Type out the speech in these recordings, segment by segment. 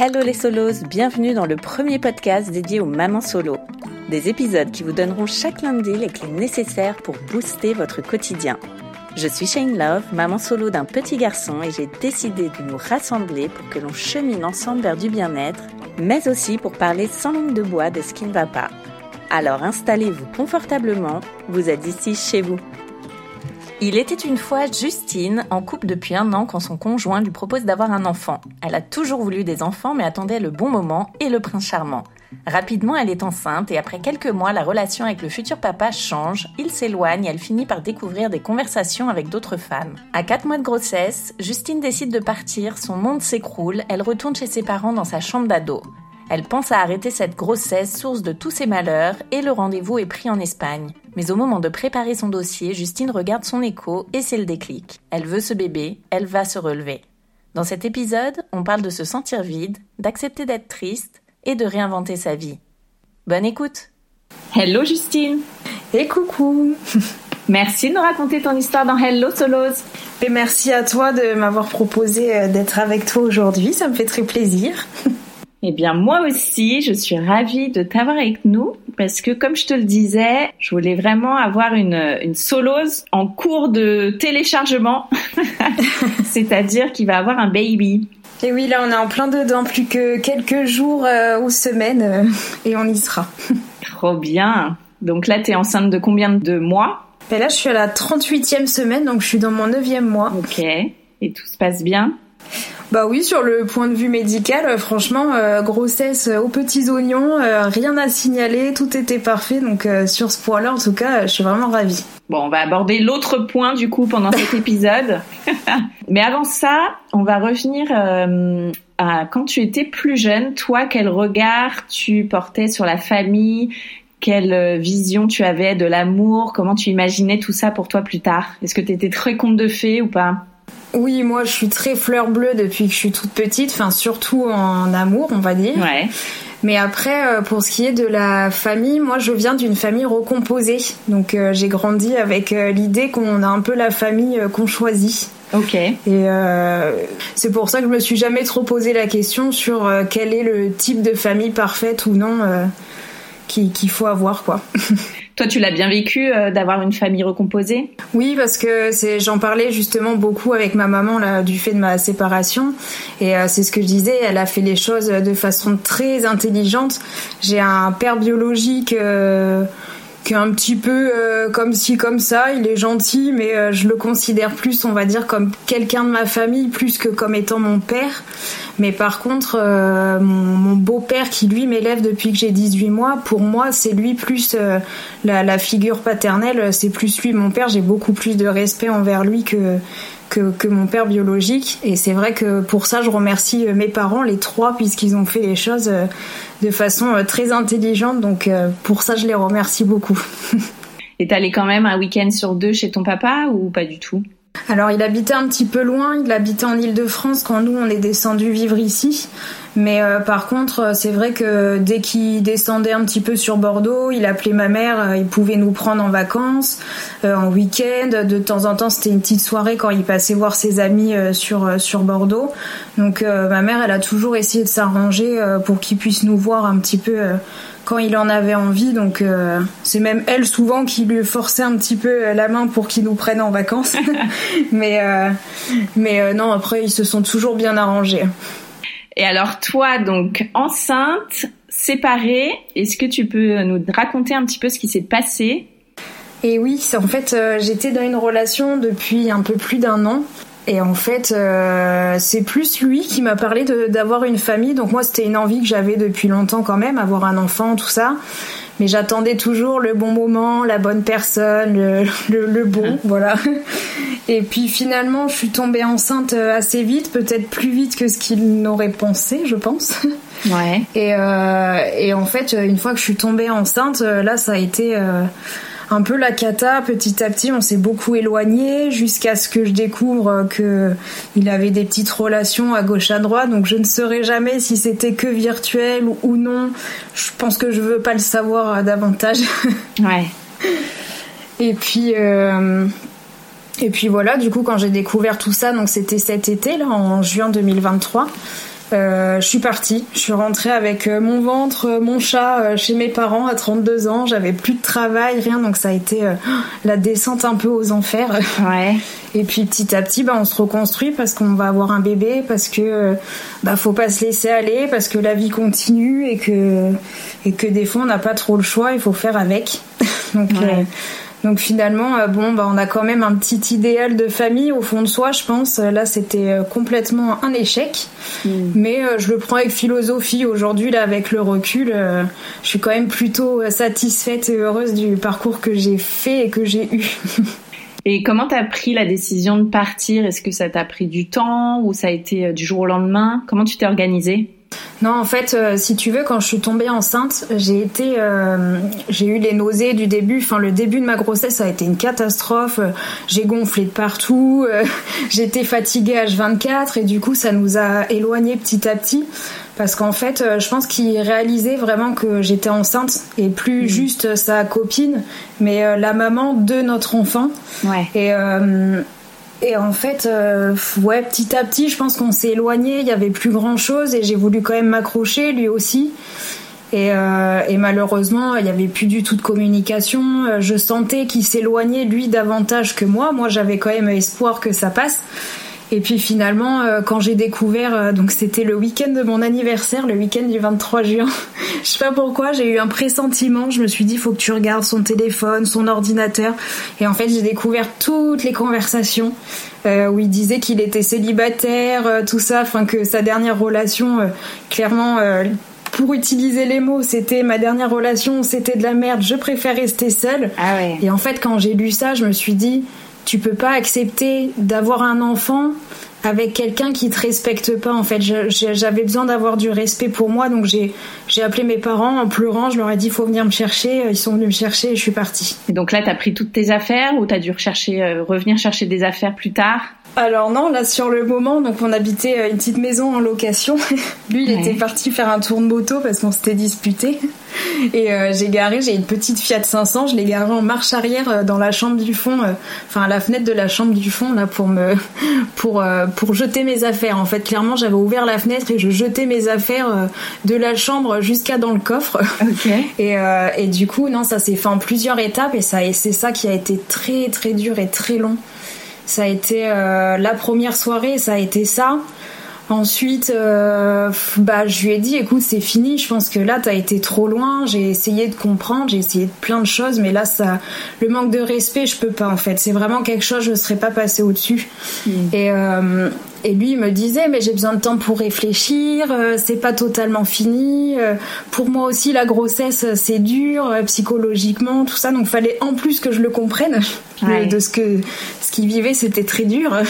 Hello les solos, bienvenue dans le premier podcast dédié aux mamans solo. Des épisodes qui vous donneront chaque lundi les clés nécessaires pour booster votre quotidien. Je suis Shane Love, maman solo d'un petit garçon et j'ai décidé de nous rassembler pour que l'on chemine ensemble vers du bien-être, mais aussi pour parler sans langue de bois de ce qui ne va pas. Alors installez-vous confortablement, vous êtes ici chez vous. Il était une fois Justine, en couple depuis un an quand son conjoint lui propose d'avoir un enfant. Elle a toujours voulu des enfants mais attendait le bon moment et le prince charmant. Rapidement, elle est enceinte et après quelques mois, la relation avec le futur papa change, il s'éloigne et elle finit par découvrir des conversations avec d'autres femmes. À 4 mois de grossesse, Justine décide de partir, son monde s'écroule, elle retourne chez ses parents dans sa chambre d'ado. Elle pense à arrêter cette grossesse, source de tous ses malheurs, et le rendez-vous est pris en Espagne. Mais au moment de préparer son dossier, Justine regarde son écho et c'est le déclic. Elle veut ce bébé, elle va se relever. Dans cet épisode, on parle de se sentir vide, d'accepter d'être triste et de réinventer sa vie. Bonne écoute Hello Justine Et coucou Merci de nous raconter ton histoire dans Hello Solos Et merci à toi de m'avoir proposé euh, d'être avec toi aujourd'hui, ça me fait très plaisir Eh bien, moi aussi, je suis ravie de t'avoir avec nous parce que, comme je te le disais, je voulais vraiment avoir une, une solose en cours de téléchargement, c'est-à-dire qu'il va avoir un baby. Et oui, là, on est en plein dedans, plus que quelques jours euh, ou semaines, euh, et on y sera. Trop bien. Donc là, tu es enceinte de combien de mois? Et Là, je suis à la 38e semaine, donc je suis dans mon 9e mois. Ok. Et tout se passe bien? Bah oui, sur le point de vue médical, euh, franchement, euh, grossesse euh, aux petits oignons, rien à signaler, tout était parfait. Donc sur ce point-là, en tout cas, je suis vraiment ravie. Bon, on va aborder l'autre point du coup pendant cet épisode. Mais avant ça, on va revenir à quand tu étais plus jeune. Toi, quel regard tu portais sur la famille? Quelle vision tu avais de l'amour? Comment tu imaginais tout ça pour toi plus tard? Est-ce que tu étais très conte de fées ou pas? Oui, moi je suis très fleur bleue depuis que je suis toute petite, enfin surtout en amour, on va dire. Ouais. Mais après, euh, pour ce qui est de la famille, moi je viens d'une famille recomposée. Donc euh, j'ai grandi avec euh, l'idée qu'on a un peu la famille qu'on choisit. Ok. Et c'est pour ça que je me suis jamais trop posé la question sur quel est le type de famille parfaite ou non qu'il faut avoir, quoi. Toi, tu l'as bien vécu euh, d'avoir une famille recomposée? Oui, parce que c'est, j'en parlais justement beaucoup avec ma maman là, du fait de ma séparation, et euh, c'est ce que je disais. Elle a fait les choses de façon très intelligente. J'ai un père biologique. Euh, qui est un petit peu comme ci comme ça, il est gentil, mais je le considère plus, on va dire, comme quelqu'un de ma famille, plus que comme étant mon père. Mais par contre, euh, mon, beau-père qui lui m'élève depuis que j'ai 18 mois, pour moi, c'est lui plus euh, la, figure paternelle, c'est plus lui. Mon père, j'ai beaucoup plus de respect envers lui que, que, mon père biologique. Et c'est vrai que pour ça, je remercie euh, mes parents, les trois, puisqu'ils ont fait les choses de façon très intelligente. Donc pour ça, je les remercie beaucoup. Et t'allais quand même un week-end sur deux chez ton papa ou pas du tout? Alors il habitait un petit peu loin, il habitait en Ile-de-France quand nous on est descendu vivre ici. Mais euh, par contre, euh, c'est vrai que dès qu'il descendait un petit peu sur Bordeaux, il appelait ma mère, euh, il pouvait nous prendre en vacances, en week-end. De temps en temps, c'était une petite soirée quand il passait voir ses amis sur sur Bordeaux. Donc ma mère, elle a toujours essayé de s'arranger pour qu'il puisse nous voir un petit peu quand il en avait envie. Donc c'est même elle souvent qui lui forçait un petit peu la main pour qu'il nous prenne en vacances. mais mais non, après ils se sont toujours bien arrangés. Et alors toi, donc enceinte, séparés. Est-ce que tu peux nous raconter un petit peu ce qui s'est passé? Et oui, en fait, j'étais dans une relation depuis un peu plus d'un an. Et en fait, c'est plus lui qui m'a parlé d'avoir une famille. Donc moi, c'était une envie que j'avais depuis longtemps quand même, avoir un enfant, tout ça mais j'attendais toujours le bon moment, la bonne personne, le, le, bon, voilà. Et puis finalement, je suis tombée enceinte euh, assez vite, peut-être plus vite que ce qu'il n'aurait pensé, je pense. Ouais. Et, euh, et en fait, une fois que je suis tombée enceinte, euh, là, ça a été euh, un peu la cata. Petit à petit, on s'est beaucoup éloigné jusqu'à ce que je découvre que il avait des petites relations à gauche à droite. Donc je ne saurais jamais si c'était que virtuel ou non. Je pense que je veux pas le savoir davantage. Ouais. Et puis. Euh, et puis voilà, du coup, quand j'ai découvert tout ça, donc c'était cet été, là, en juin 2023, euh, je suis partie. Je suis rentrée avec euh, mon ventre, euh, mon chat chez mes parents à 32 ans. J'avais plus de travail, rien. Donc ça a été la descente un peu aux enfers. Ouais. Et puis petit à petit, bah, on se reconstruit parce qu'on va avoir un bébé, parce que bah faut pas se laisser aller, parce que la vie continue et que et que des fois on n'a pas trop le choix. Il faut faire avec. donc donc finalement, euh, bon, bah, on a quand même un petit idéal de famille au fond de soi, je pense. Là, c'était euh, complètement un échec, mm. mais euh, je le prends avec philosophie. Aujourd'hui, là, avec le recul, je suis quand même plutôt satisfaite et heureuse du parcours que j'ai fait et que j'ai eu. Et comment t'as pris la décision de partir? Est-ce que ça t'a pris du temps ou ça a été du jour au lendemain? Comment tu t'es organisée? Non, en fait, euh, si tu veux, quand je suis tombée enceinte, j'ai été, euh, j'ai eu les nausées du début. Enfin, le début de ma grossesse a été une catastrophe. J'ai gonflé de partout. Euh, j'étais fatiguée H24 et du coup, ça nous a éloignés petit à petit. Parce qu'en fait, je pense qu'il réalisait vraiment que j'étais enceinte et plus mmh. juste sa copine, mais la maman de notre enfant. Ouais. Et et en fait, euh, ouais, petit à petit, je pense qu'on s'est éloigné. Il y avait plus grand chose et j'ai voulu quand même m'accrocher, lui aussi. Et, euh, et, malheureusement, il y avait plus du tout de communication. Euh, je sentais qu'il s'éloignait lui davantage que moi. Moi, j'avais quand même espoir que ça passe. Et puis finalement, euh, quand j'ai découvert, euh, donc c'était le week-end de mon anniversaire, le week-end du 23 juin. je sais pas pourquoi, j'ai eu un pressentiment. Je me suis dit, faut que tu regardes son téléphone, son ordinateur. Et en fait, j'ai découvert toutes les conversations euh, où il disait qu'il était célibataire, tout ça, enfin que sa dernière relation, clairement pour utiliser les mots, c'était ma dernière relation, c'était de la merde, je préfère rester seule. Ah ouais. Et en fait, quand j'ai lu ça, je me suis dit, tu peux pas accepter d'avoir un enfant avec quelqu'un qui te respecte pas en fait. J'avais besoin d'avoir du respect pour moi donc j'ai j'ai appelé mes parents en pleurant. Je leur ai dit faut venir me chercher. Ils sont venus me chercher et je suis partie. Et donc là tu as pris toutes tes affaires ou tu as dû rechercher euh, revenir chercher des affaires plus tard? Alors non, là sur le moment, donc on habitait euh, une petite maison en location. Lui, il était parti faire un tour de moto parce qu'on s'était disputé. Et euh, j'ai garé, j'ai une petite Fiat 500, je l'ai garé en marche arrière euh, dans la chambre du fond, enfin à la fenêtre de la chambre du fond là pour me pour pour jeter mes affaires. En fait, clairement, j'avais ouvert la fenêtre et je jetais mes affaires de la chambre jusqu'à dans le coffre. Et et du coup, non, ça s'est fait en plusieurs étapes et ça et c'est ça qui a été très très dur et très long. Ça a été euh, la première soirée, ça a été ça. Ensuite, euh, bah, je lui ai dit, écoute, c'est fini. Je pense que là, t'as été trop loin. J'ai essayé de comprendre, j'ai essayé de plein de choses, mais là, ça, le manque de respect, je peux pas en fait. C'est vraiment quelque chose, je ne serais pas passée au-dessus. Mm. Et euh, et lui il me disait, mais j'ai besoin de temps pour réfléchir. Euh, c'est pas totalement fini. Euh, pour moi aussi, la grossesse, c'est dur psychologiquement, tout ça. Donc, fallait en plus que je le comprenne de ce que ce qu'il vivait, c'était très dur.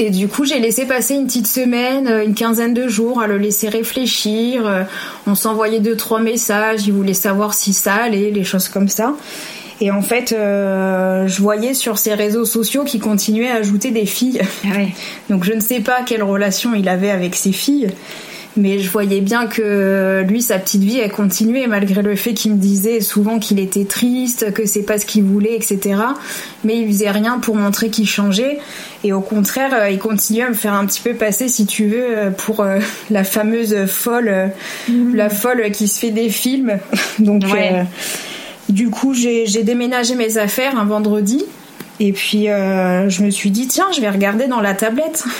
Et du coup, j'ai laissé passer une petite semaine, euh, une quinzaine de jours à le laisser réfléchir. Euh, on s'envoyait deux, trois messages. Il voulait savoir si ça allait, les choses comme ça. Et en fait, euh, je voyais sur ses réseaux sociaux qu'il continuait à ajouter des filles. Ah Donc je ne sais pas quelle relation il avait avec ses filles mais je voyais bien que lui, sa petite vie, elle continuait malgré le fait qu'il me disait souvent qu'il était triste, que c'est pas ce qu'il voulait, etc. Mais il faisait rien pour montrer qu'il changeait. Et au contraire, euh, il continuait à me faire un petit peu passer, si tu veux, euh, pour euh, la fameuse folle, mhm. la folle qui se fait des films. Donc, du coup, j'ai déménagé mes affaires un vendredi. Et puis, je me suis dit, tiens, je vais regarder dans la tablette.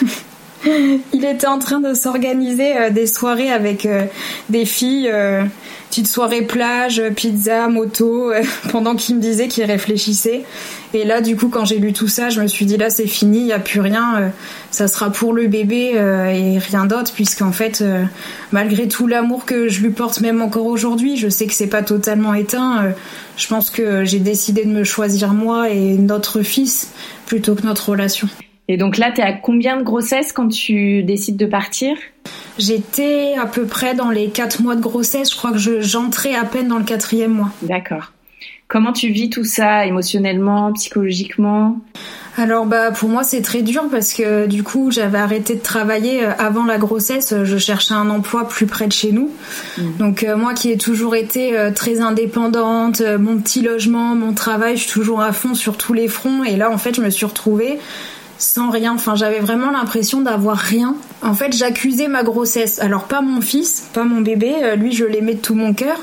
il était en train de s'organiser euh, des soirées avec euh, des filles. Euh, petite soirée plage, pizza, moto, pendant qu'il me disait qu'il réfléchissait. Et là, du coup, quand j'ai lu tout ça, je me suis dit là, c'est fini, il n'y a plus rien. ça sera pour le bébé et rien d'autre, puisqu'en fait, malgré tout l'amour que je lui porte, même encore aujourd'hui, je sais que c'est pas totalement éteint. je pense que j'ai décidé de me choisir moi et notre fils plutôt que notre relation. Et donc là, tu es à combien de grossesse quand tu décides de partir? J'étais à peu près dans les 4 mois de grossesse. Je crois que j'entrais à peine dans le quatrième mois. D'accord. Comment tu vis tout ça émotionnellement, psychologiquement? Alors bah pour moi c'est très dur parce que du coup j'avais arrêté de travailler euh, avant la grossesse, je cherchais un emploi plus près de chez nous. Mmh. Donc euh, moi qui ai toujours été euh, très indépendante, mon petit logement, mon travail, je suis toujours à fond sur tous les fronts et là en fait je me suis retrouvée sans rien. Enfin, j'avais vraiment l'impression d'avoir rien. En fait, j'accusais ma grossesse. Alors pas mon fils, pas mon bébé, euh, lui je l'aimais de tout mon cœur,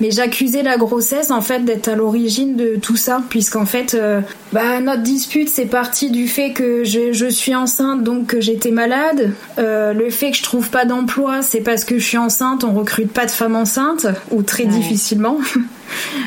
mais j'accusais la grossesse en fait d'être à l'origine de tout ça, puisqu'en fait, euh, bah notre dispute c'est parti du fait que je, suis enceinte donc que j'étais malade. Euh, le fait que je trouve pas d'emploi, c'est parce que je suis enceinte, on recrute pas de femmes enceintes ou très difficilement.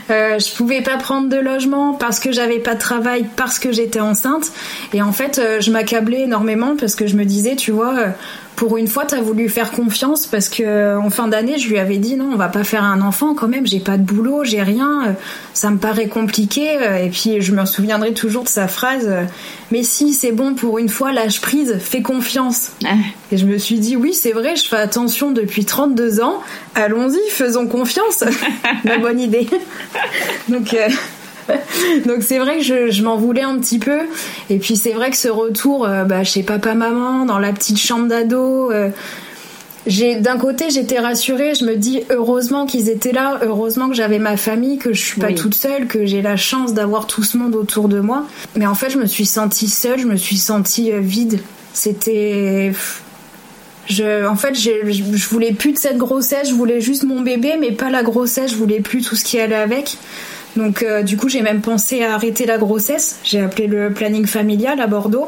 Euh, je pouvais pas prendre de logement parce que j'avais pas de travail parce que j'étais enceinte. Et en fait euh, je m'accablais énormément parce que je me disais tu vois euh, pour une fois, t'as voulu faire confiance parce que en fin d'année, je lui avais dit non, on va pas faire un enfant quand même. J'ai pas de boulot, j'ai rien. Ça me paraît compliqué. Et puis je me souviendrai toujours de sa phrase. Mais si c'est bon pour une fois, lâche prise, fais confiance. Et je me suis dit oui, c'est vrai. Je fais attention depuis 32 ans. Allons-y, faisons confiance. La bonne idée. Donc. Euh, Donc c'est vrai que je, m'en voulais un petit peu. Et puis c'est vrai que ce retour euh, bah, chez papa-maman, dans la petite chambre d'ado, euh, j'ai d'un côté j'étais rassurée, je me dis heureusement qu'ils étaient là, heureusement que j'avais ma famille, que je suis pas toute seule, que j'ai la chance d'avoir tout ce monde autour de moi. Mais en fait je me suis sentie seule, je me suis sentie euh, vide. C'était je, en fait, je voulais plus de cette grossesse, je voulais juste mon bébé, mais pas la grossesse, je voulais plus tout ce qui allait avec. Donc euh, du coup, j'ai même pensé à arrêter la grossesse. J'ai appelé le planning familial à Bordeaux.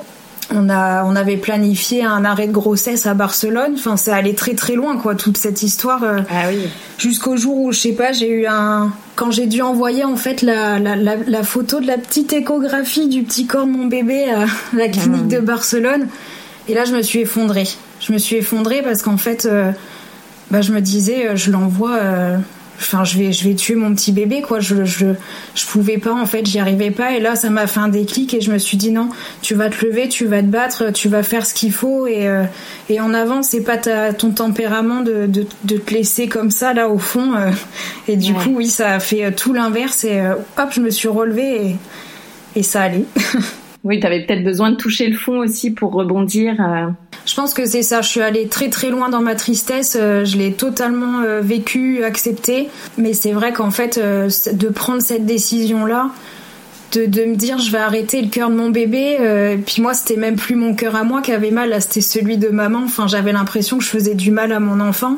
On, a, on avait planifié un arrêt de grossesse à Barcelone. Enfin, ça allait très très loin, quoi, toute cette histoire. Euh, ah oui. Jusqu'au jour où, je sais pas, j'ai eu un. Quand j'ai dû envoyer en fait la, la, la, photo de la petite échographie du petit corps de mon bébé à la clinique de Barcelone. Et là, je me suis effondrée. Je me suis effondrée parce qu'en fait, euh, bah, je me disais, je l'envoie enfin je vais je vais tuer mon petit bébé quoi. Je je je pouvais pas en fait j'y arrivais pas. Et là ça m'a fait un déclic et je me suis dit non tu vas te lever tu vas te battre tu vas faire ce qu'il faut et euh, et en avant c'est pas ta, ton tempérament de, de, de te laisser comme ça là au fond euh. et du coup oui ça a fait euh, tout l'inverse et hop je me suis relevée et et ça allait. Oui tu avais peut-être besoin de toucher le fond aussi pour rebondir je pense que c'est ça. Je suis allée très très loin dans ma tristesse. Euh, je l'ai totalement euh, vécu, accepté. Mais c'est vrai qu'en fait, euh, de prendre cette décision-là, de, de, me dire je vais arrêter le cœur de mon bébé. puis moi, c'était même plus mon cœur à moi qui avait mal, là c'était celui de maman. Enfin, j'avais l'impression que je faisais du mal à mon enfant.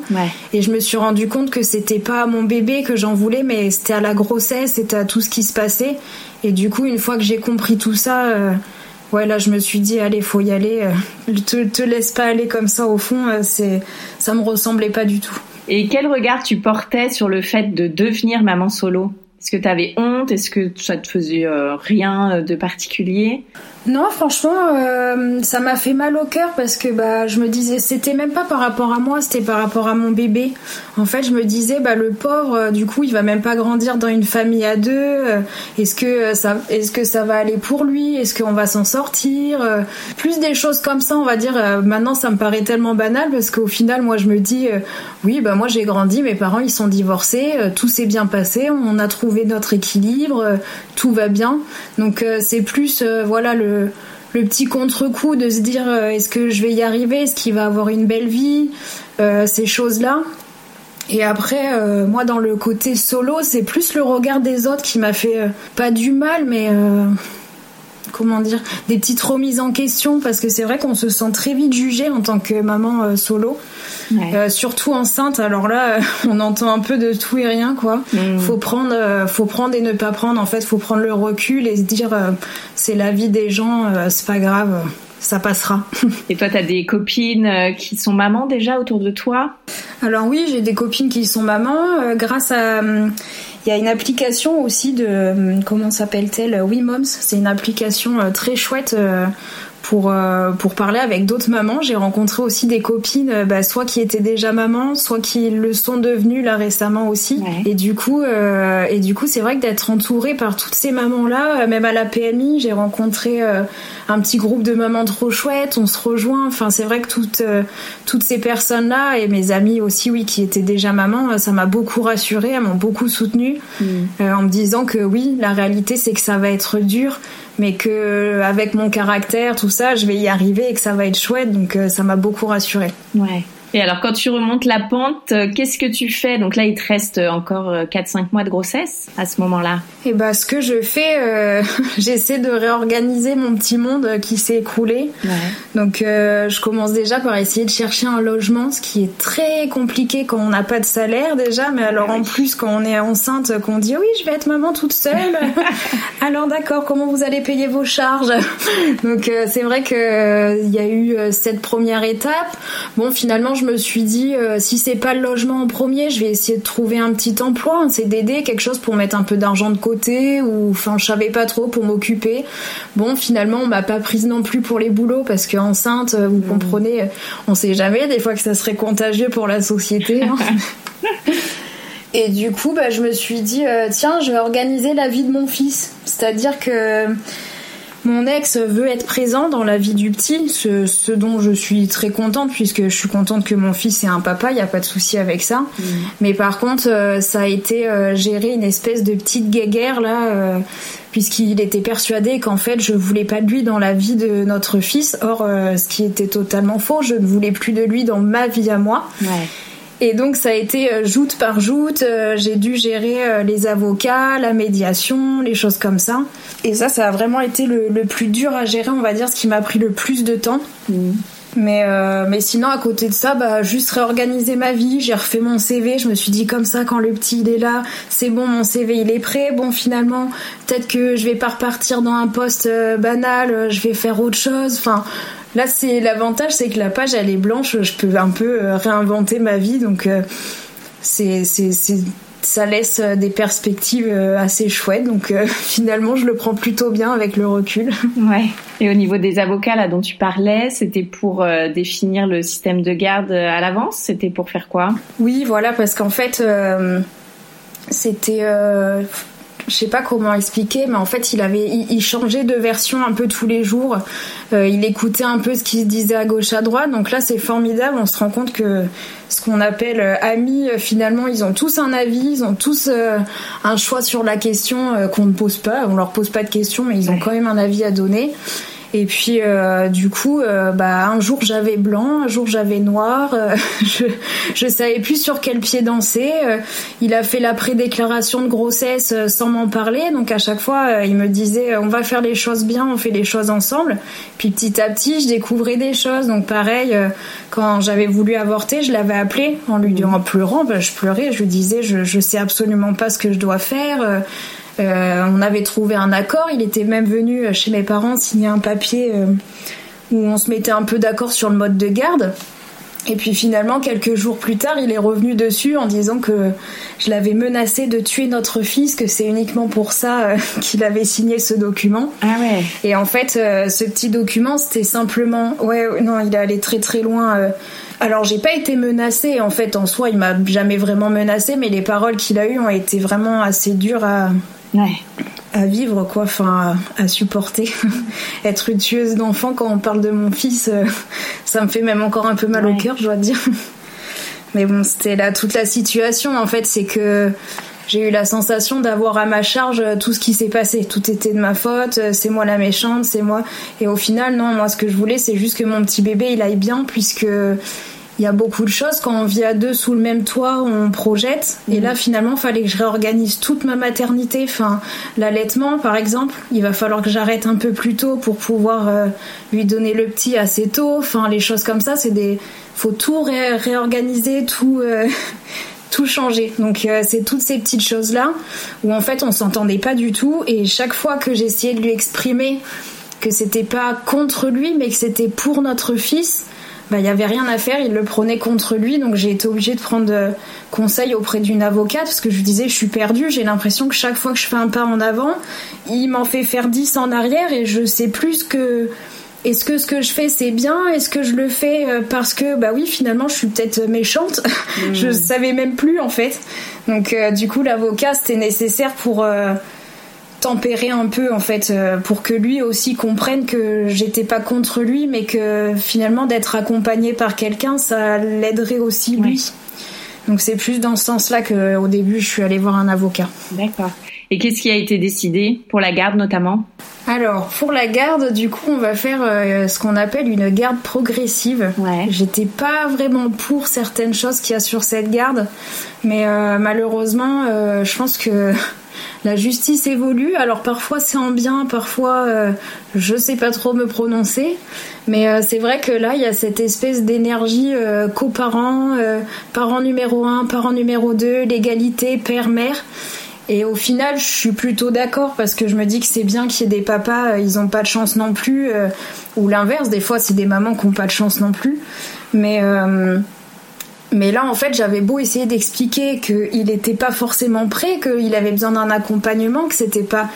Et je me suis rendu compte que c'était pas à mon bébé que j'en voulais, mais c'était à la grossesse, c'était à tout ce qui se passait. Et du coup, une fois que j'ai compris tout ça ouais là je me suis dit allez faut y aller euh, te, te laisse pas aller comme ça au fond euh, c'est ça me ressemblait pas du tout. Et quel regard tu portais sur le fait de devenir maman solo? Est-ce que tu avais honte? Est-ce que ça te faisait euh, rien de particulier? Non, franchement, euh, ça m'a fait mal au cœur parce que bah, je me disais, c'était même pas par rapport à moi, c'était par rapport à mon bébé. En fait, je me disais, bah, le pauvre, euh, du coup, il va même pas grandir dans une famille à deux. Euh, est-ce que ça, est-ce que ça va aller pour lui? Est-ce qu'on va s'en sortir? Plus des choses comme ça, on va dire. maintenant, ça me paraît tellement banal parce qu'au final, moi, je me dis, oui, bah moi, j'ai grandi, mes parents, ils sont divorcés, tout s'est bien passé, on a trouvé notre équilibre, tout va bien. Donc, c'est plus, voilà, le le, petit contre-coup de se dire euh, est-ce que je vais y arriver, est-ce qu'il va avoir une belle vie, euh, ces choses-là. Et après, euh, moi, dans le côté solo, c'est plus le regard des autres qui m'a fait pas du mal, mais comment dire, des petites remises en question parce que c'est vrai qu'on se sent très vite jugé en tant que maman euh, solo, euh, surtout enceinte. Alors là, on entend un peu de tout et rien quoi. Mm. Faut prendre, euh, faut prendre et ne pas prendre. En fait, faut prendre le recul et se dire c'est la vie des gens, c'est pas grave ça passera. Et toi, tu as des copines qui sont mamans déjà autour de toi? Alors oui, j'ai des copines qui sont mamans grâce à hum, il y a une application aussi de hum, comment s'appelle-t-elle? Oui Moms, c'est une application très chouette pour euh, pour parler avec d'autres mamans. J'ai rencontré aussi des copines, euh, bah, soit qui étaient déjà mamans, soit qui le sont devenues là récemment aussi. Et du coup, euh, et du coup, c'est vrai que d'être entourée par toutes ces mamans là, même à la PMI, j'ai rencontré un petit groupe de mamans trop chouettes. On se rejoint. Enfin, c'est vrai que toutes toutes ces personnes là et mes amis aussi, oui, qui étaient déjà mamans, ça m'a beaucoup rassurée, elles m'ont beaucoup soutenue mm. en me disant que oui, la réalité c'est que ça va être dur mais que avec mon caractère, tout ça, je vais y arriver et que ça va être chouette. Donc euh, ça m'a beaucoup rassurée. Ouais. Et alors, quand tu remontes la pente, euh, qu'est-ce que tu fais? Donc là, il te reste encore 4-5 euh, mois de grossesse à ce moment-là. Et eh bah, ce que je fais, euh, j'essaie de réorganiser mon petit monde qui s'est écroulé. Ouais. Donc, je commence déjà par essayer de chercher un logement, ce qui est très compliqué quand on n'a pas de salaire déjà. Mais alors, en plus, quand on est enceinte, qu'on dit oui, je vais être maman toute seule. alors, d'accord, comment vous allez payer vos charges? Donc, c'est vrai que il y a eu cette première étape. Bon, finalement, je me suis dit, euh, si c'est pas le logement en premier, je vais essayer de trouver un petit emploi, un CDD, quelque chose pour mettre un peu d'argent de côté, ou enfin, je savais pas trop pour m'occuper. Bon, finalement, on m'a pas prise non plus pour les boulots parce qu'enceinte, euh, vous mmh. comprenez, on sait jamais des fois que ça serait contagieux pour la société. Hein. Et du coup, bah, je me suis dit, euh, tiens, je vais organiser la vie de mon fils. C'est-à-dire que mon ex veut être présent dans la vie du petit, ce, dont je suis très contente puisque je suis contente que mon fils ait un papa, il n'y a pas de souci avec ça. Mm. Mais par contre, euh, ça a été euh, géré une espèce de petite guéguerre là, euh, puisqu'il était persuadé qu'en fait je voulais pas de lui dans la vie de notre fils. Or, ce qui était totalement faux, je ne voulais plus de lui dans ma vie à moi. Ouais. Et donc ça a été euh, joute par joute, euh, j'ai dû gérer euh, les avocats, la médiation, les choses comme ça. Et ça, ça a vraiment été le, plus dur à gérer, on va dire, ce qui m'a pris le plus de temps. Mmh. Mais, mais sinon, à côté de ça, bah, juste réorganiser ma vie. J'ai refait mon CV. Je me suis dit comme ça, quand le petit il est là, c'est bon, mon CV il est prêt. Bon, finalement, peut-être que je vais pas repartir dans un poste banal. Je vais faire autre chose. Enfin, Là, c'est l'avantage, c'est que la page elle est blanche, je peux un peu euh, réinventer ma vie, donc euh, c'est ça laisse euh, des perspectives assez chouettes. Donc finalement, je le prends plutôt bien avec le recul. Ouais. Et au niveau des avocats là dont tu parlais, c'était pour définir le système de garde à l'avance? C'était pour faire quoi? Oui, voilà, parce qu'en fait, c'était je sais pas comment expliquer, mais en fait, il avait, il, changeait de version un peu tous les jours. Euh, il écoutait un peu ce qui se disait à gauche, à droite. Donc là, c'est formidable. On se rend compte que ce qu'on appelle euh, amis, euh, finalement, ils ont tous un avis, ils ont tous un choix sur la question qu'on ne pose pas. On leur pose pas de questions, mais ils ont quand même un avis à donner. Et puis euh, du coup, euh, bah un jour j'avais blanc, un jour j'avais noir. Euh, je savais plus sur quel pied danser. il a fait la prédéclaration de grossesse sans m'en parler, donc à chaque fois il me disait on va faire les choses bien, on fait les choses ensemble. Puis petit à petit je découvrais des choses. Donc pareil, quand j'avais voulu avorter, je l'avais appelé en lui en pleurant, bah, je pleurais, je lui disais je je sais absolument pas ce que je dois faire. Euh, on avait trouvé un accord. Il était même venu chez mes parents signer un papier euh, où on se mettait un peu d'accord sur le mode de garde. Et puis finalement, quelques jours plus tard, il est revenu dessus en disant que je l'avais menacé de tuer notre fils, que c'est uniquement pour ça euh, qu'il avait signé ce document. Ah ouais. Et en fait, ce petit document, c'était simplement, ouais, non, il est allé très très loin. Alors j'ai pas été menacée en fait en soi, il m'a jamais vraiment menacée, mais les paroles qu'il a eues ont été vraiment assez dures à, à vivre, quoi, enfin, à, supporter. Être une tueuse d'enfants quand on parle de mon fils, euh, ça me fait même encore un peu mal au cœur, je dois dire. Mais bon, c'était là toute la situation, en fait, c'est que j'ai eu la sensation d'avoir à ma charge tout ce qui s'est passé. Tout était de ma faute, c'est moi la méchante, c'est moi. Et au final, non, moi, ce que je voulais, c'est juste que mon petit bébé, il aille bien, puisque il y a beaucoup de choses quand on vit à deux sous le même toit, on projette. Et là, finalement, il fallait que je réorganise toute ma maternité. Enfin, l'allaitement, par exemple, il va falloir que j'arrête un peu plus tôt pour pouvoir euh, lui donner le petit assez tôt. Enfin, les choses comme ça, c'est des, faut tout réorganiser, tout. Euh, tout changer. Donc euh, c'est toutes ces petites choses là où en fait on s'entendait pas du tout et chaque fois que j'essayais de lui exprimer que c'était pas contre lui mais que c'était pour notre fils, bah il y avait rien à faire, il le prenait contre lui, donc j'ai été obligée de prendre euh, conseil auprès d'une avocate parce que je lui disais je suis perdue, j'ai l'impression que chaque fois que je fais un pas en avant, il m'en fait faire dix en arrière et je sais plus que est-ce que ce que je fais c'est bien Est-ce que je le fais euh, parce que bah oui finalement je suis peut-être méchante Je savais même plus en fait. Donc euh, du coup l'avocat c'était nécessaire pour tempérer un peu en fait euh, pour que lui aussi comprenne que j'étais pas contre lui mais que finalement d'être accompagné par quelqu'un ça l'aiderait aussi lui. Donc c'est plus dans ce sens-là qu'au début je suis allée voir un avocat. D'accord. Et qu'est-ce qui a été décidé pour la garde notamment? Alors, pour la garde, du coup, on va faire euh, ce qu'on appelle une garde progressive. Ouais. J'étais pas vraiment pour certaines choses qu'il y a sur cette garde, mais euh, malheureusement, je pense que la justice évolue. Alors parfois c'est en bien, parfois euh, je sais pas trop me prononcer. Mais euh, c'est vrai que là il y a cette espèce d'énergie euh, coparent, parent numéro 1, parent numéro 2, l'égalité père-mère. Et au final, je suis plutôt d'accord parce que je me dis que c'est bien qu'il y ait des papas, ils ont pas de chance non plus, ou l'inverse, des fois c'est des mamans qui ont pas de chance non plus. Mais mais là, en fait, j'avais beau essayer d'expliquer qu'il n'était pas forcément prêt, qu'il avait besoin d'un accompagnement, que c'était pas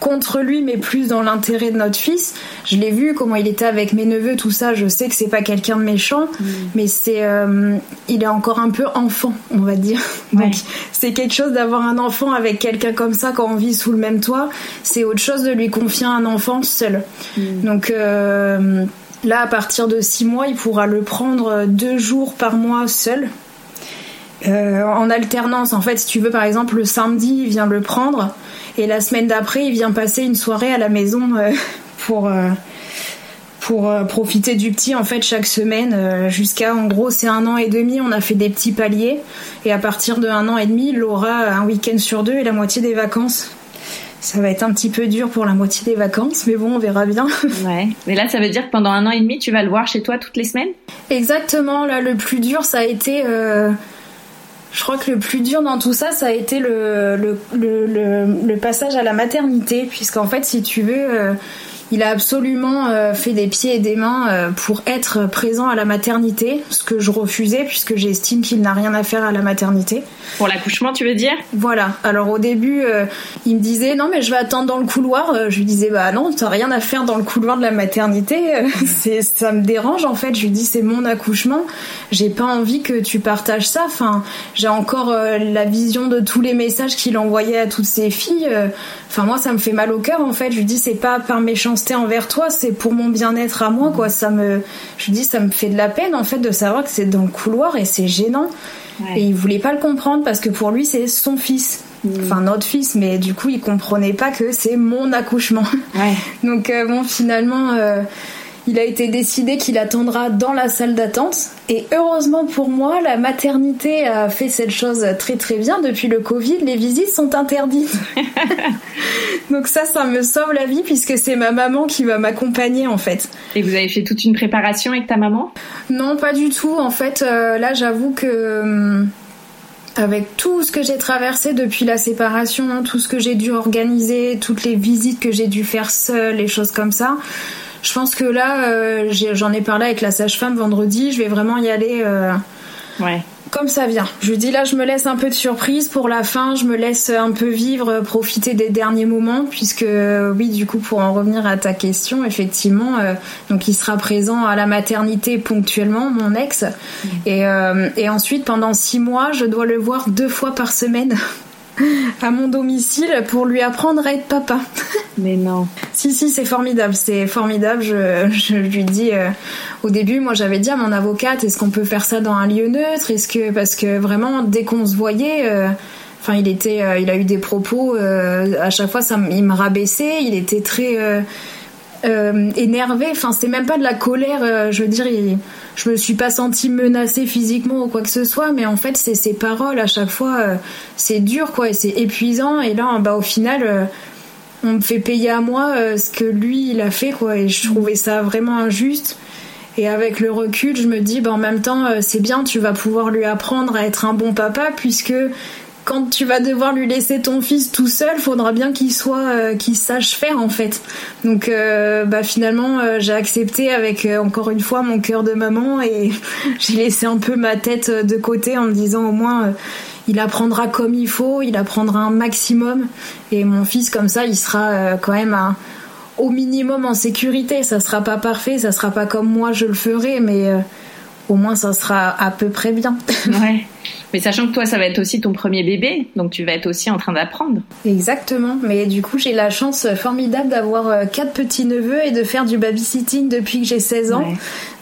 contre lui, mais plus dans l'intérêt de notre fils. Je l'ai vu comment il était avec mes neveux, tout ça. Je sais que c'est pas quelqu'un de méchant, mm. mais c'est, euh, il est encore un peu enfant, on va dire. Donc c'est quelque chose d'avoir un enfant avec quelqu'un comme ça quand on vit sous le même toit. C'est autre chose de lui confier un enfant seul. Mm. Donc euh, Là, à partir de 6 mois, il pourra le prendre deux jours par mois seul. Euh, en alternance, en fait, si tu veux, par exemple, le samedi, il vient le prendre, et la semaine d'après, il vient passer une soirée à la maison euh, pour, euh, pour profiter du petit, en fait, chaque semaine, jusqu'à, en gros, c'est un an et demi, on a fait des petits paliers, et à partir de un an et demi, il aura un week-end sur deux et la moitié des vacances ça va être un petit peu dur pour la moitié des vacances, mais bon, on verra bien. Ouais. Mais là, ça veut dire que pendant un an et demi, tu vas le voir chez toi toutes les semaines? Exactement. Là, le plus dur, ça a été. Euh, je crois que le plus dur dans tout ça, ça a été le, le, le, le passage à la maternité, puisqu'en fait, si tu veux. Euh, il a absolument euh, fait des pieds et des mains euh, pour être présent à la maternité, ce que je refusais puisque j'estime qu'il n'a rien à faire à la maternité. Pour l'accouchement, tu veux dire? Voilà. Alors au début, euh, il me disait non mais je vais attendre dans le couloir. je lui disais bah non, t'as rien à faire dans le couloir de la maternité. c'est ça me dérange en fait. Je lui dis c'est mon accouchement. J'ai pas envie que tu partages ça. Enfin, j'ai encore la vision de tous les messages qu'il envoyait à toutes ses filles. Enfin moi ça me fait mal au cœur en fait. Je lui dis c'est pas par méchanceté envers toi, c'est pour mon bien-être à moi, quoi. Ça me, je dis, ça me fait de la peine, en fait, de savoir que c'est dans le couloir et c'est gênant. Et il voulait pas le comprendre parce que pour lui, c'est son fils. Mm. Enfin, notre fils, mais du coup, il comprenait pas que c'est mon accouchement. Donc, euh, bon, finalement, euh, il a été décidé qu'il attendra dans la salle d'attente. Et heureusement pour moi, la maternité a fait cette chose très très bien. Depuis le Covid, les visites sont interdites. Donc ça, ça me sauve la vie puisque c'est ma maman qui va m'accompagner en fait. Et vous avez fait toute une préparation avec ta maman? Non, pas du tout. En fait, euh, là, j'avoue que... Hum, avec tout ce que j'ai traversé depuis la séparation, tout ce que j'ai dû organiser, toutes les visites que j'ai dû faire seule, les choses comme ça, je pense que là, euh, j'en ai, parlé avec la sage-femme vendredi. Je vais vraiment y aller. Euh, ouais. Comme ça vient. Je lui dis là, je me laisse un peu de surprise pour la fin. Je me laisse un peu vivre, profiter des derniers moments, puisque oui, du coup, pour en revenir à ta question, effectivement, euh, donc il sera présent à la maternité ponctuellement, mon ex, mm. et, et ensuite pendant six mois, je dois le voir deux fois par semaine. à mon domicile pour lui apprendre à être papa. Mais non. si, si, c'est formidable, c'est formidable. Je, lui dis, euh, au début, moi j'avais dit à mon avocate, est-ce qu'on peut faire ça dans un lieu neutre? Est-ce que, parce que vraiment, dès qu'on se voyait, euh, enfin, il était, euh, il a eu des propos, à chaque fois, ça, il me rabaissait, il était très euh, énervé. Enfin, c'était même pas de la colère. Euh, je veux dire, je me suis pas sentie menacée physiquement ou quoi que ce soit, mais en fait, c'est ses paroles à chaque fois, euh, c'est dur, quoi, et c'est épuisant. Et là, bah, au final, on me fait payer à moi ce que lui, il a fait, quoi. Et je trouvais ça vraiment injuste. Et avec le recul, je me dis, bah, en même temps, c'est bien, tu vas pouvoir lui apprendre à être un bon papa, puisque quand tu vas devoir lui laisser ton fils tout seul, faudra bien qu'il soit, qu'il sache faire en fait. Donc, bah finalement, j'ai accepté avec encore une fois mon cœur de maman et j'ai laissé un peu ma tête de côté en me disant au moins il apprendra comme il faut, il apprendra un maximum et mon fils comme ça, il sera quand même au minimum en sécurité. Ça sera pas parfait, ça sera pas comme moi je le ferai, mais euh, au moins ça sera à peu près bien. ouais. Mais sachant que toi, ça va être aussi ton premier bébé, donc tu vas être aussi en train d'apprendre. Exactement. Mais du coup, j'ai la chance formidable d'avoir euh, quatre petits neveux et de faire du babysitting depuis que j'ai 16 ans.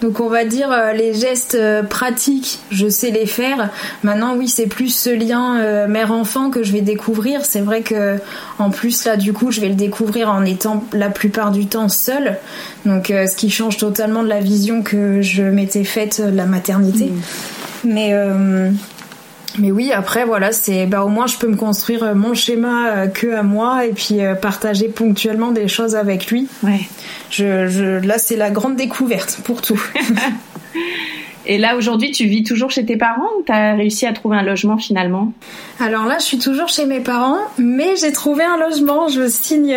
Donc on va dire euh, les gestes euh, pratiques, je sais les faire. Maintenant, oui, c'est plus ce lien mère-enfant que je vais découvrir. C'est vrai que en plus là, du coup, je vais le découvrir en étant la plupart du temps seule. Donc ce qui change totalement de la vision que je m'étais faite de la maternité. Mm. Mais mais oui, après voilà, c'est bah au moins je peux me construire euh, mon schéma euh, que à moi et puis euh, partager ponctuellement des choses avec lui. Ouais. Je, je là c'est la grande découverte pour tout. Et là, aujourd'hui, tu vis toujours chez tes parents ou tu réussi à trouver un logement finalement? Alors là, je suis toujours chez mes parents, mais j'ai trouvé un logement. Je signe,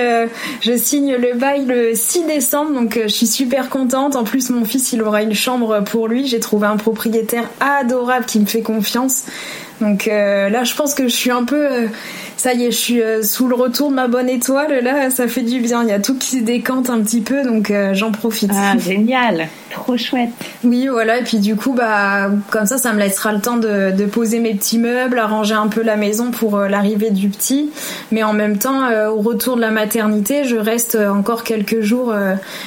je signe le bail le 6 décembre, donc je suis super contente. En plus, mon fils, il aura une chambre pour lui. J'ai trouvé un propriétaire adorable qui me fait confiance. Donc euh, là, je pense que je suis un peu, euh, ça y est, je suis euh, sous le retour de ma bonne étoile. Là, ça fait du bien. Il y a tout qui se décante un petit peu, donc j'en profite. Ah, génial, trop chouette. Oui, voilà. Et puis du coup, bah, comme ça, ça me laissera le temps de, de poser mes petits meubles, arranger un peu la maison pour l'arrivée du petit. Mais en même temps, au retour de la maternité, je reste encore quelques jours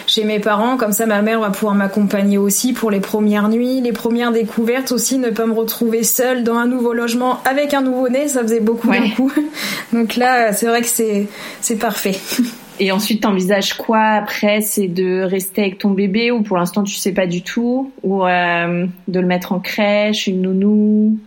chez mes parents. Comme ça, ma mère va pouvoir m'accompagner aussi pour les premières nuits, les premières découvertes aussi, ne pas me retrouver seule dans un nouveau logement avec un nouveau-né, ça faisait beaucoup d'un coup. Donc là, c'est vrai que c'est c'est parfait. Et ensuite, t'envisages quoi après? C'est de rester avec ton bébé ou pour l'instant tu sais pas du tout? Ou euh, de le mettre en crèche, une nounou?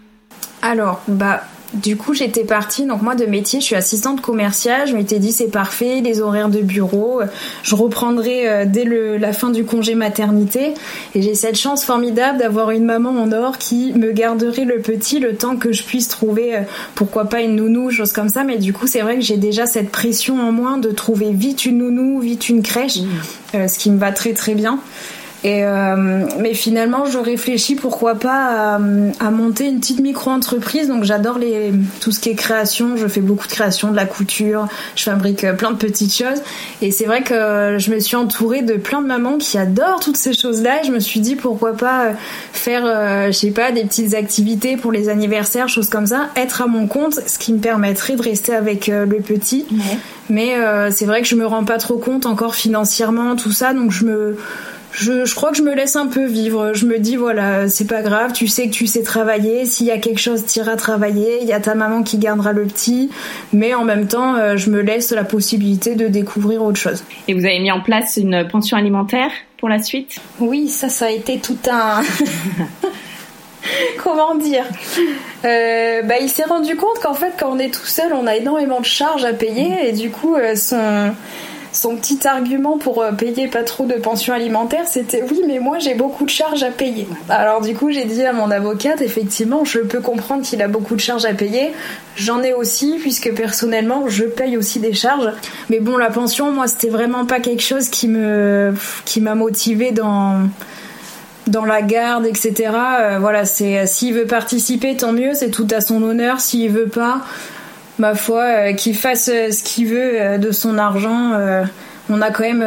Alors, bah du coup, j'étais partie. Donc moi, de métier, je suis assistante commerciale. Je m'étais dit c'est parfait, les horaires de bureau. Je reprendrai euh, dès le, la fin du congé maternité. Et j'ai cette chance formidable d'avoir une maman en or qui me garderait le petit le temps que je puisse trouver, euh, pourquoi pas une nounou, chose comme ça. Mais du coup, c'est vrai que j'ai déjà cette pression en moins de trouver vite une nounou, vite une crèche, mmh. euh, ce qui me va très très bien. Et euh, mais finalement, je réfléchis pourquoi pas à, monter une petite micro-entreprise. Donc j'adore les tout ce qui est création. Je fais beaucoup de création, de la couture. Je fabrique euh, plein de petites choses. Et c'est vrai que je me suis entourée de plein de mamans qui adorent toutes ces choses-là. Et je me suis dit pourquoi pas euh, faire, je sais pas, des petites activités pour les anniversaires, choses comme ça. Être à mon compte, ce qui me permettrait de rester avec le petit. Mais c'est vrai que je me rends pas trop compte encore financièrement tout ça. Donc je me je, je, crois que je me laisse un peu vivre. Je me dis voilà, c'est pas grave, tu sais que tu sais travailler. S'il y a quelque chose, t'iras travailler. Il y a ta maman qui gardera le petit, mais en même temps, euh, je me laisse la possibilité de découvrir autre chose. Et vous avez mis en place une pension alimentaire pour la suite? Oui, ça, ça a été tout un. Comment dire? Euh, bah, Il s'est rendu compte qu'en fait, quand on est tout seul, on a énormément de charges à payer et du coup, euh, son son petit argument pour euh, payer pas trop de pension alimentaire, c'était oui, mais moi j'ai beaucoup de charges à payer. Alors du coup, j'ai dit à mon avocate, effectivement, je peux comprendre qu'il a beaucoup de charges à payer. J'en ai aussi, puisque personnellement, je paye aussi des charges. Mais bon, la pension, moi, c'était vraiment pas quelque chose qui me, m'a motivé dans la garde, etc. Euh, voilà, c'est s'il veut participer, tant mieux, c'est tout à son honneur. S'il veut pas, ma foi, euh, qu'il fasse euh, ce qu'il veut euh, de son argent. on a quand même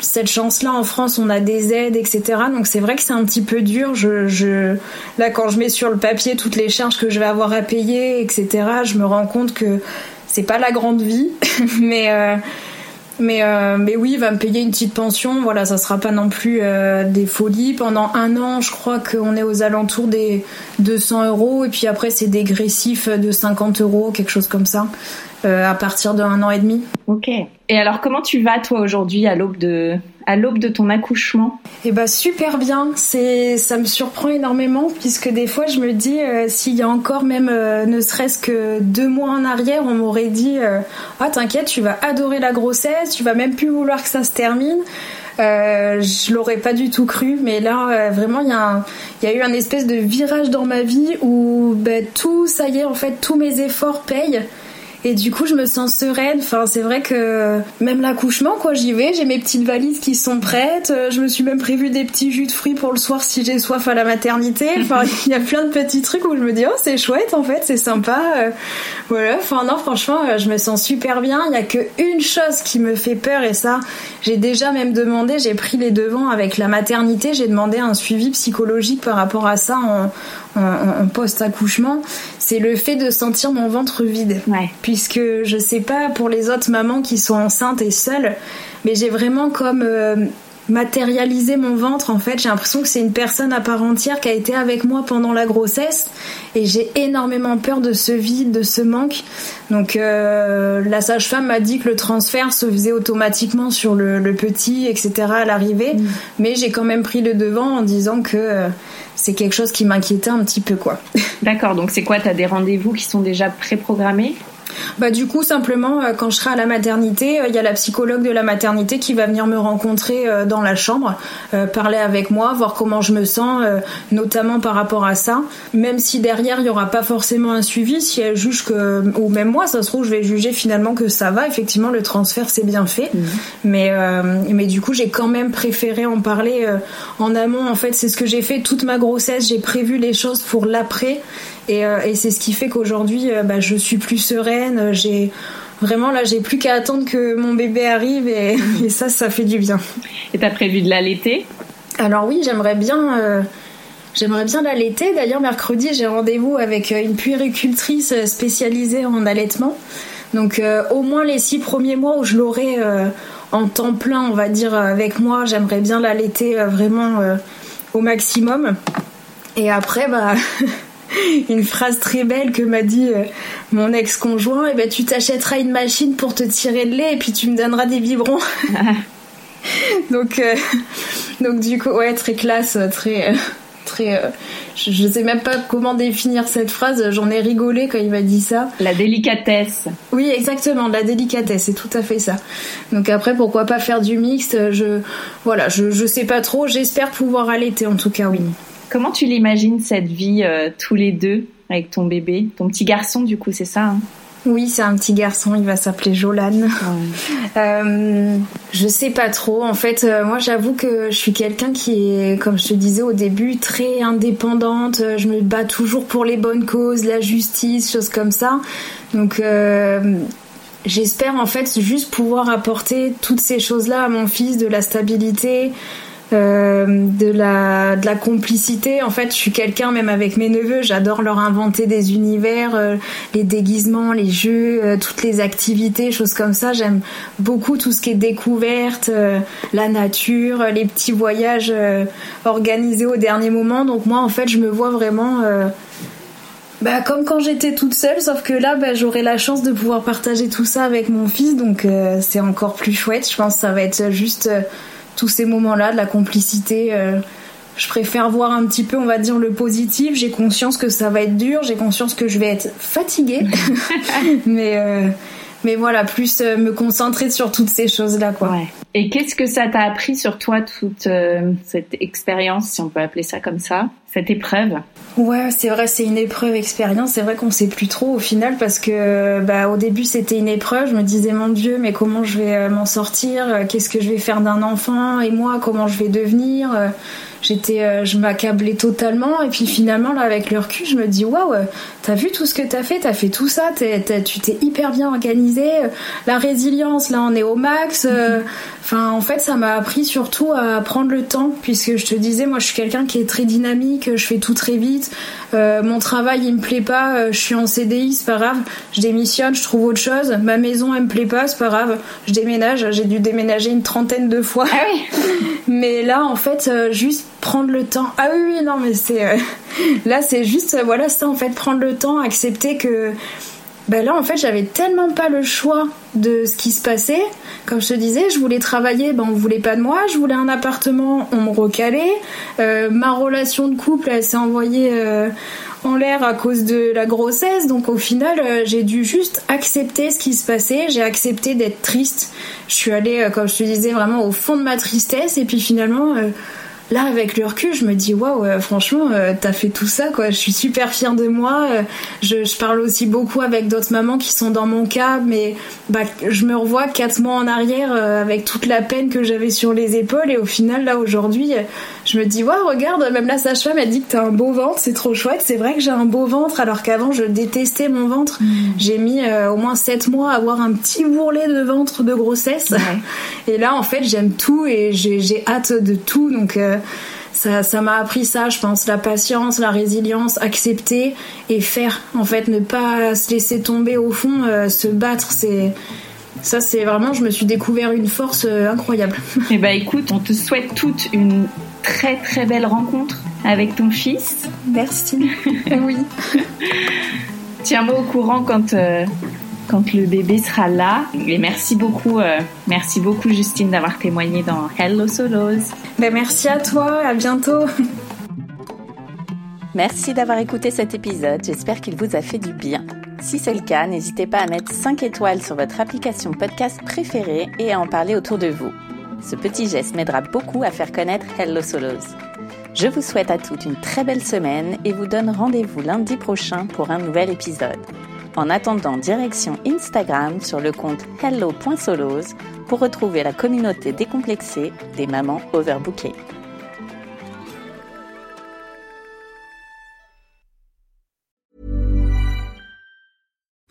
cette chance-là en France, on a des aides, etc. Donc c'est vrai que c'est un petit peu dur. Je, je, là, quand je mets sur le papier toutes les charges que je vais avoir à payer, etc., je me rends compte que c'est pas la grande vie, mais mais, euh, mais oui, il va me payer une petite pension. Voilà, ça sera pas non plus euh, des folies. Pendant un an, je crois qu'on est aux alentours des 200 euros. Et puis après, c'est dégressif de 50 euros, quelque chose comme ça, euh, à partir d'un an et demi. Ok. Et alors, comment tu vas, toi, aujourd'hui, à l'aube de, à l'aube de ton accouchement Eh bah super bien. C'est, ça me surprend énormément puisque des fois je me dis euh, s'il y a encore même euh, ne serait-ce que deux mois en arrière, on m'aurait dit euh, ah t'inquiète, tu vas adorer la grossesse, tu vas même plus vouloir que ça se termine. Euh, je l'aurais pas du tout cru, mais là, vraiment, il y, a y a eu un espèce de virage dans ma vie où ben, tout, ça y est, en fait, tous mes efforts payent. Et du coup, je me sens sereine. Enfin, c'est vrai que même l'accouchement, quoi, j'y vais. J'ai mes petites valises qui sont prêtes. Euh, je me suis même prévu des petits jus de fruits pour le soir si j'ai soif à la maternité. Enfin, il y a plein de petits trucs où je me dis, oh, c'est chouette, en fait, c'est sympa. Euh, voilà. Enfin, non, franchement, euh, je me sens super bien. Il y a que une chose qui me fait peur et ça, j'ai déjà même demandé, j'ai pris les devants avec la maternité. J'ai demandé un suivi psychologique par rapport à ça en, en, post-accouchement, c'est le fait de sentir mon ventre vide. Puisque je sais pas pour les autres mamans qui sont enceintes et seules, mais j'ai vraiment comme euh, matérialiser mon ventre en fait. J'ai l'impression que c'est une personne à part entière qui a été avec moi pendant la grossesse. Et j'ai énormément peur de ce vide de ce manque. Donc euh, la sage-femme m'a dit que le transfert se faisait automatiquement sur le, petit etc à l'arrivée. Mm. mais j'ai quand même pris le devant en disant que euh, c'est quelque chose qui m'inquiétait un petit peu quoi. D'accord. Donc c'est quoi? T'as des rendez-vous qui sont déjà préprogrammés? Bah du coup simplement euh, quand je serai à la maternité, il euh, y a la psychologue de la maternité qui va venir me rencontrer euh, dans la chambre, parler avec moi, voir comment je me sens, notamment par rapport à ça. Même si derrière il y aura pas forcément un suivi, si elle juge que ou même moi ça se trouve je vais juger finalement que ça va, effectivement le transfert c'est bien fait. Mmh. Mais mais du coup j'ai quand même préféré en parler en amont. En fait c'est ce que j'ai fait toute ma grossesse. J'ai prévu les choses pour l'après euh, et, c'est ce qui fait qu'aujourd'hui, euh, bah, je suis plus sereine. J'ai vraiment là, j'ai plus qu'à attendre que mon bébé arrive et, ça, ça fait du bien. Et t'as prévu de l'allaiter? Alors oui, j'aimerais bien. Euh, j'aimerais bien l'allaiter. D'ailleurs, mercredi, j'ai rendez-vous avec une puéricultrice spécialisée en allaitement. Donc, au moins les six premiers mois où je l'aurai en temps plein, on va dire, avec moi, j'aimerais bien l'allaiter vraiment au maximum. Et après, bah, une phrase très belle que m'a dit euh, mon ex-conjoint, et eh ben tu t'achèteras une machine pour te tirer le lait et puis tu me donneras des biberons. donc euh, donc du coup ouais très classe, très très je, je, sais même pas comment définir cette phrase, j'en ai rigolé quand il m'a dit ça. La délicatesse. Oui, exactement, la délicatesse, c'est tout à fait ça. Donc après pourquoi pas faire du mixte, je voilà, je je sais pas trop, j'espère pouvoir allaiter en tout cas oui. Comment tu l'imagines cette vie euh, tous les deux avec ton bébé, ton petit garçon du coup, c'est ça hein? Oui, c'est un petit garçon, il va s'appeler Jolan. Euh, je sais pas trop. En fait, euh, moi j'avoue que je suis quelqu'un qui est, comme je te disais au début, très indépendante. Je me bats toujours pour les bonnes causes, la justice, choses comme ça. Donc j'espère en fait juste pouvoir apporter toutes ces choses-là à mon fils, de la stabilité, euh, de la complicité. En fait je suis quelqu'un même avec mes neveux j'adore leur inventer des univers euh, les déguisements les jeux euh, toutes les activités choses comme ça. J'aime beaucoup tout ce qui est découverte la nature les petits voyages organisés au dernier moment. Donc moi en fait je me vois vraiment bah, comme quand j'étais toute seule, sauf que là, bah, j'aurai la chance de pouvoir partager tout ça avec mon fils, donc c'est encore plus chouette. Je pense que ça va être juste tous ces moments-là, de la complicité. Euh, je préfère voir un petit peu, on va dire, le positif. J'ai conscience que ça va être dur, j'ai conscience que je vais être fatiguée. mais, euh, mais voilà, plus euh, me concentrer sur toutes ces choses-là, quoi. Et qu'est-ce que ça t'a appris sur toi, toute cette expérience, si on peut appeler ça comme ça, cette épreuve? Ouais, c'est vrai, c'est une épreuve expérience. C'est vrai qu'on sait plus trop au final parce que bah, au début c'était une épreuve. Je me disais mon Dieu, mais comment je vais euh, m'en sortir? Qu'est-ce que je vais faire d'un enfant? Et moi, comment je vais devenir? J'étais, euh, je m'accablais totalement. Et puis finalement là, avec le recul, je me dis waouh, t'as vu tout ce que t'as fait, t'as fait tout ça, tu t'es hyper bien organisé. La résilience, là, on est au max. Enfin, en fait, ça m'a appris surtout à prendre le temps, puisque je te disais, moi, je suis quelqu'un qui est très dynamique, je fais tout très vite. Euh, mon travail il me plaît pas, euh, je suis en CDI, c'est pas grave, je démissionne, je trouve autre chose. Ma maison elle me plaît pas, c'est pas grave, je déménage. J'ai dû déménager une trentaine de fois. Ah oui. mais là en fait euh, juste prendre le temps. Ah oui oui non mais c'est là c'est juste voilà ça en fait prendre le temps, accepter que ben là en fait j'avais tellement pas le choix de ce qui se passait. Comme je te disais, je voulais travailler, ben on voulait pas de moi. Je voulais un appartement, on me recalait. Euh, ma relation de couple, elle s'est envoyée euh, en l'air à cause de la grossesse. Donc au final, euh, j'ai dû juste accepter ce qui se passait. J'ai accepté d'être triste. Je suis allée, comme je te disais, vraiment au fond de ma tristesse. Et puis finalement là avec le recul je me dis waouh euh, franchement euh, t'as fait tout ça quoi. Je suis super fière de moi. Euh, je, parle aussi beaucoup avec d'autres mamans qui sont dans mon cas mais bah, je me revois quatre mois en arrière avec toute la peine que j'avais sur les épaules. Et au final là aujourd'hui je me dis waouh regarde même la sage-femme elle dit que t'as un beau ventre c'est trop chouette c'est vrai que j'ai un beau ventre alors qu'avant je détestais mon ventre mmh. j'ai mis au moins sept mois à avoir un petit bourrelet de ventre de grossesse et là en fait j'aime tout et j'ai hâte de tout donc ça, m'a appris ça, je pense, la patience, la résilience, accepter et faire. En fait, ne pas se laisser tomber au fond, euh, se battre, c'est ça, c'est vraiment, je me suis découvert une force euh, incroyable. Eh ben, écoute, on te souhaite toute une très très belle rencontre avec ton fils. Merci. oui. Tiens-moi au courant quand euh, quand le bébé sera là. Et merci beaucoup, euh, merci beaucoup Justine d'avoir témoigné dans Hello Solos. Ben merci à toi, à bientôt. Merci d'avoir écouté cet épisode, j'espère qu'il vous a fait du bien. Si c'est le cas, n'hésitez pas à mettre 5 étoiles sur votre application podcast préférée et à en parler autour de vous. Ce petit geste m'aidera beaucoup à faire connaître Hello Solos. Je vous souhaite à toutes une très belle semaine et vous donne rendez-vous lundi prochain pour un nouvel épisode. En attendant, direction Instagram sur le compte hello.solos pour retrouver la communauté décomplexée des mamans overbookées.